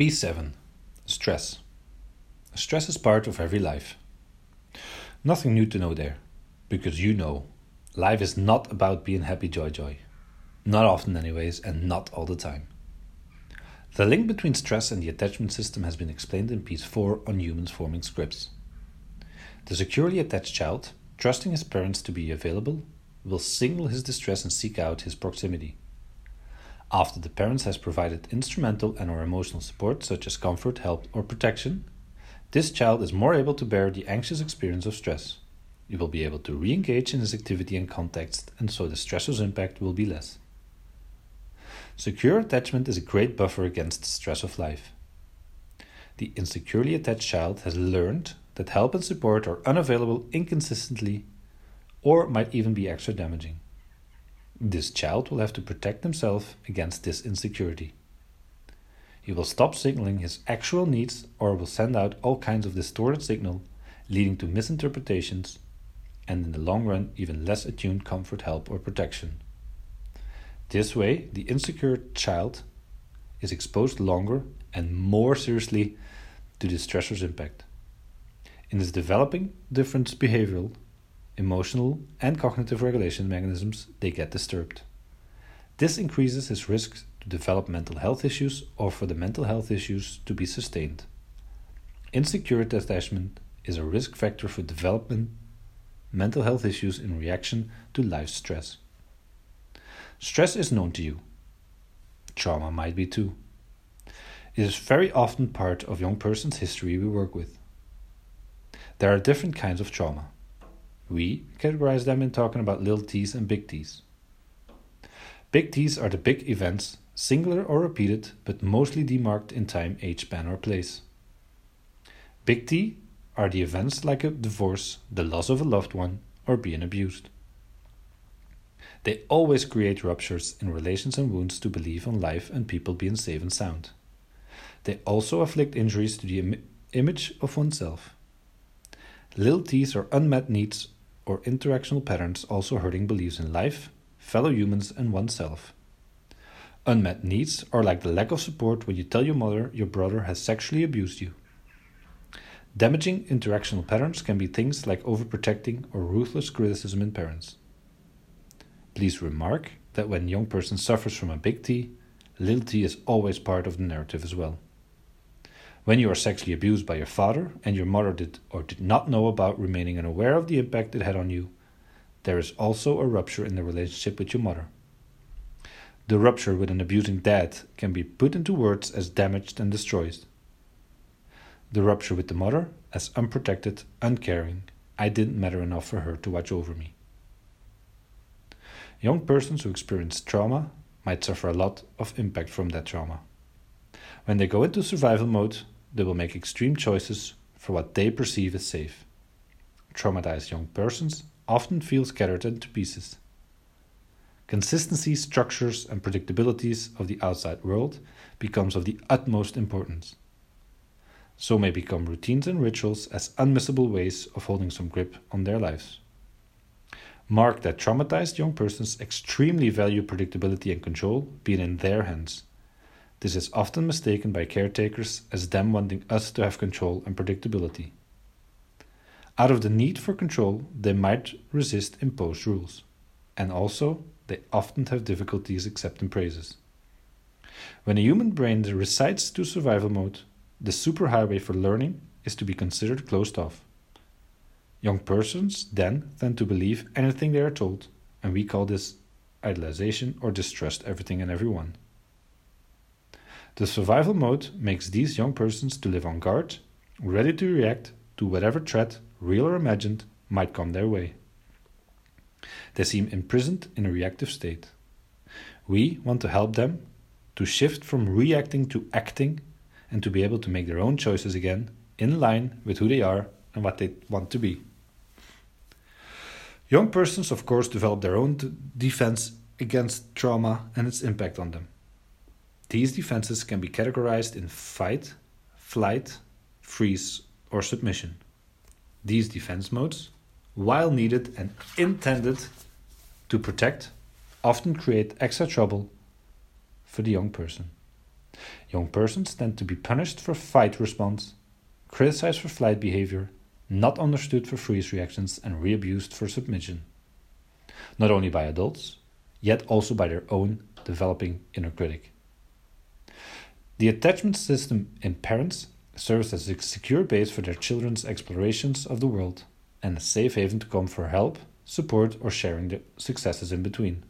P7 Stress. Stress is part of every life. Nothing new to know there, because you know life is not about being happy, joy, joy. Not often, anyways, and not all the time. The link between stress and the attachment system has been explained in piece 4 on humans forming scripts. The securely attached child, trusting his parents to be available, will signal his distress and seek out his proximity after the parents has provided instrumental and or emotional support such as comfort, help or protection, this child is more able to bear the anxious experience of stress. He will be able to re-engage in his activity and context and so the stressor's impact will be less. Secure attachment is a great buffer against the stress of life. The insecurely attached child has learned that help and support are unavailable inconsistently or might even be extra damaging. This child will have to protect himself against this insecurity. He will stop signaling his actual needs or will send out all kinds of distorted signal, leading to misinterpretations and in the long run even less attuned comfort, help or protection. This way, the insecure child is exposed longer and more seriously to the stressor's impact. In his developing different behavioral emotional, and cognitive regulation mechanisms, they get disturbed. This increases his risk to develop mental health issues or for the mental health issues to be sustained. Insecure attachment is a risk factor for development mental health issues in reaction to life stress. Stress is known to you. Trauma might be too. It is very often part of young person's history we work with. There are different kinds of trauma. We categorize them in talking about little t's and big T's. Big T's are the big events, singular or repeated, but mostly demarked in time, age, span, or place. Big T are the events like a divorce, the loss of a loved one, or being abused. They always create ruptures in relations and wounds to belief on life and people being safe and sound. They also afflict injuries to the Im- image of oneself. Little T's are unmet needs or interactional patterns also hurting beliefs in life, fellow humans, and oneself. Unmet needs are like the lack of support when you tell your mother your brother has sexually abused you. Damaging interactional patterns can be things like overprotecting or ruthless criticism in parents. Please remark that when a young person suffers from a big T, little t is always part of the narrative as well. When you are sexually abused by your father and your mother did or did not know about remaining unaware of the impact it had on you, there is also a rupture in the relationship with your mother. The rupture with an abusing dad can be put into words as damaged and destroyed. The rupture with the mother as unprotected, uncaring, I didn't matter enough for her to watch over me. Young persons who experience trauma might suffer a lot of impact from that trauma. When they go into survival mode, they will make extreme choices for what they perceive as safe. Traumatized young persons often feel scattered into pieces. Consistency, structures, and predictabilities of the outside world becomes of the utmost importance. So may become routines and rituals as unmissable ways of holding some grip on their lives. Mark that traumatized young persons extremely value predictability and control being in their hands this is often mistaken by caretakers as them wanting us to have control and predictability. Out of the need for control, they might resist imposed rules, and also they often have difficulties accepting praises. When a human brain recites to survival mode, the superhighway for learning is to be considered closed off. Young persons then tend to believe anything they are told, and we call this idolization or distrust everything and everyone. The survival mode makes these young persons to live on guard, ready to react to whatever threat, real or imagined, might come their way. They seem imprisoned in a reactive state. We want to help them to shift from reacting to acting and to be able to make their own choices again in line with who they are and what they want to be. Young persons, of course, develop their own defense against trauma and its impact on them. These defenses can be categorized in fight, flight, freeze, or submission. These defense modes, while needed and intended to protect, often create extra trouble for the young person. Young persons tend to be punished for fight response, criticized for flight behavior, not understood for freeze reactions, and re abused for submission. Not only by adults, yet also by their own developing inner critic. The attachment system in parents serves as a secure base for their children's explorations of the world and a safe haven to come for help, support, or sharing the successes in between.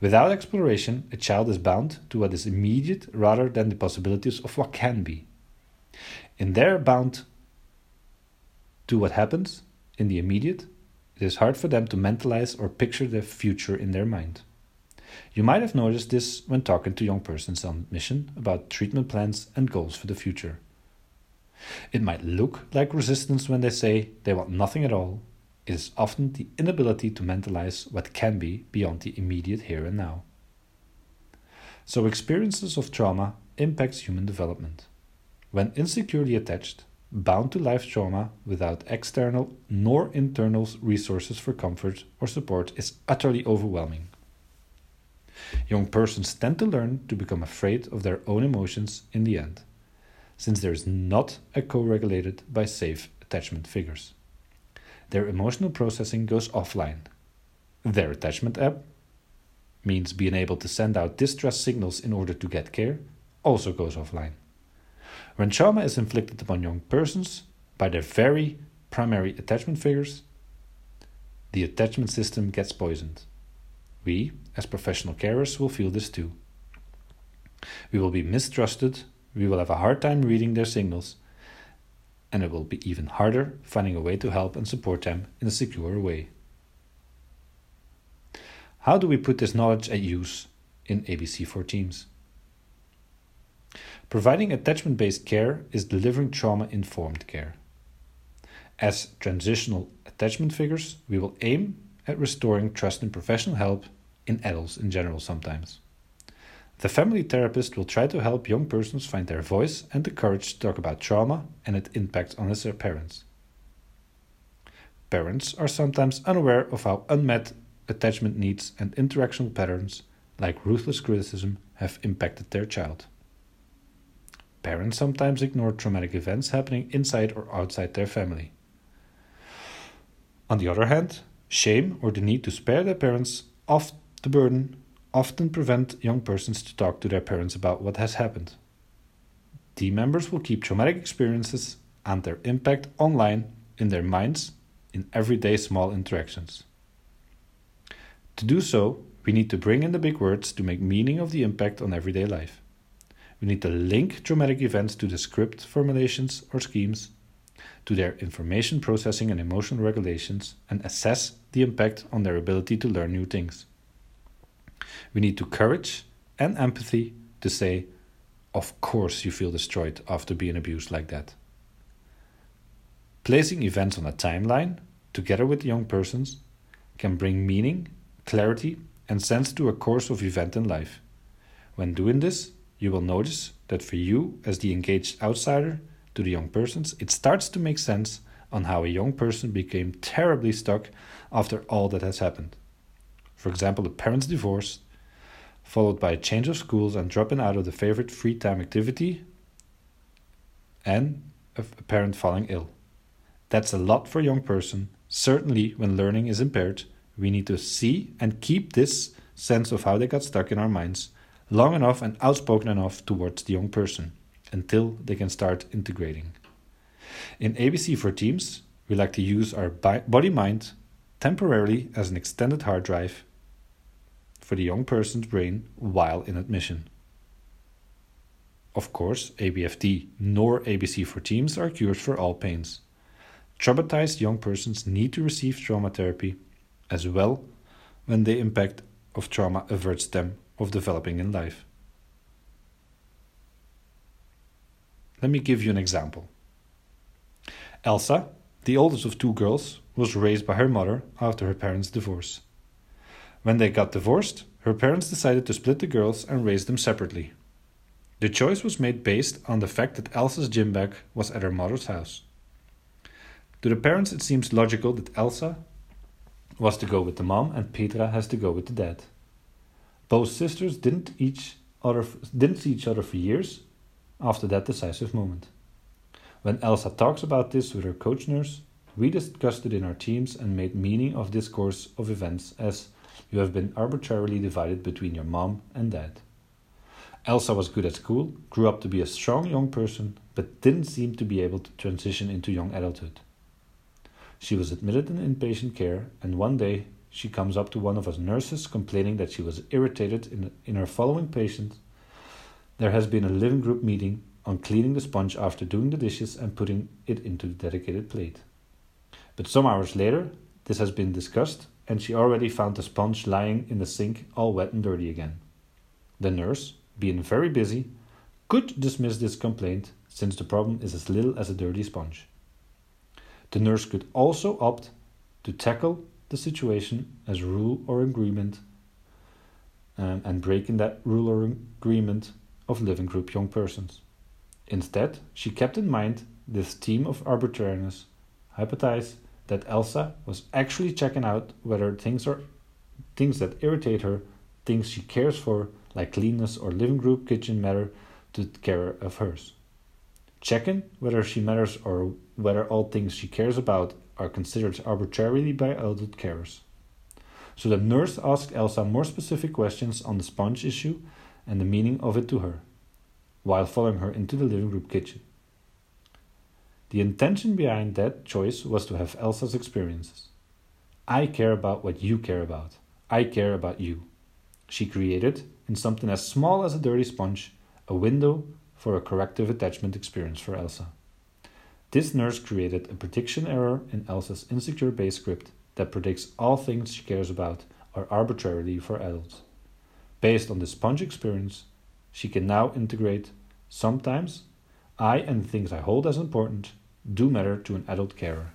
Without exploration, a child is bound to what is immediate rather than the possibilities of what can be. In their bound to what happens in the immediate, it is hard for them to mentalize or picture the future in their mind. You might have noticed this when talking to young persons on mission about treatment plans and goals for the future. It might look like resistance when they say they want nothing at all. It is often the inability to mentalize what can be beyond the immediate here and now. So experiences of trauma impacts human development. When insecurely attached, bound to life trauma without external nor internal resources for comfort or support is utterly overwhelming. Young persons tend to learn to become afraid of their own emotions in the end, since there is not a co regulated by safe attachment figures. Their emotional processing goes offline. Their attachment app means being able to send out distress signals in order to get care also goes offline. When trauma is inflicted upon young persons by their very primary attachment figures, the attachment system gets poisoned. We, as professional carers, will feel this too. We will be mistrusted, we will have a hard time reading their signals, and it will be even harder finding a way to help and support them in a secure way. How do we put this knowledge at use in ABC for teams? Providing attachment based care is delivering trauma informed care. As transitional attachment figures, we will aim at restoring trust in professional help in adults in general sometimes. The family therapist will try to help young persons find their voice and the courage to talk about trauma and its impact on their parents. Parents are sometimes unaware of how unmet attachment needs and interactional patterns, like ruthless criticism, have impacted their child. Parents sometimes ignore traumatic events happening inside or outside their family. On the other hand, shame or the need to spare their parents of the burden often prevent young persons to talk to their parents about what has happened. Team members will keep traumatic experiences and their impact online in their minds in everyday small interactions. To do so, we need to bring in the big words to make meaning of the impact on everyday life. We need to link traumatic events to the script formulations or schemes, to their information processing and emotional regulations, and assess the impact on their ability to learn new things. We need to courage and empathy to say, Of course, you feel destroyed after being abused like that. Placing events on a timeline, together with young persons, can bring meaning, clarity, and sense to a course of event in life. When doing this, you will notice that for you, as the engaged outsider to the young persons, it starts to make sense on how a young person became terribly stuck after all that has happened. For example, a parent's divorce, followed by a change of schools and dropping out of the favorite free time activity, and a parent falling ill. That's a lot for a young person. Certainly, when learning is impaired, we need to see and keep this sense of how they got stuck in our minds long enough and outspoken enough towards the young person until they can start integrating. In ABC for Teams, we like to use our body mind temporarily as an extended hard drive for the young person's brain while in admission. Of course, ABFT nor ABC for Teams are cures for all pains. Traumatized young persons need to receive trauma therapy as well when the impact of trauma averts them of developing in life. Let me give you an example. Elsa, the oldest of two girls, was raised by her mother after her parents' divorce. When they got divorced, her parents decided to split the girls and raise them separately. The choice was made based on the fact that Elsa's gym bag was at her mother's house. To the parents, it seems logical that Elsa was to go with the mom and Petra has to go with the dad. Both sisters didn't each other didn't see each other for years after that decisive moment. When Elsa talks about this with her coach nurse, we discussed it in our teams and made meaning of this course of events as you have been arbitrarily divided between your mom and dad. Elsa was good at school, grew up to be a strong young person, but didn't seem to be able to transition into young adulthood. She was admitted in inpatient care, and one day she comes up to one of us nurses complaining that she was irritated in, in her following patient. There has been a living group meeting on cleaning the sponge after doing the dishes and putting it into the dedicated plate. But some hours later, this has been discussed, and she already found the sponge lying in the sink all wet and dirty again. The nurse, being very busy, could dismiss this complaint since the problem is as little as a dirty sponge. The nurse could also opt to tackle the situation as rule or agreement um, and breaking that rule or agreement of living group young persons. Instead, she kept in mind this theme of arbitrariness, hypothesized that Elsa was actually checking out whether things are things that irritate her, things she cares for, like cleanness or living group kitchen matter to care of hers. Checking whether she matters or whether all things she cares about are considered arbitrarily by adult carers. So the nurse asked Elsa more specific questions on the sponge issue and the meaning of it to her, while following her into the living room kitchen. The intention behind that choice was to have Elsa's experiences. I care about what you care about. I care about you. She created in something as small as a dirty sponge, a window for a corrective attachment experience for Elsa. This nurse created a prediction error in Elsa's insecure base script that predicts all things she cares about are arbitrarily for adults. Based on the sponge experience, she can now integrate sometimes I and the things I hold as important do matter to an adult carer.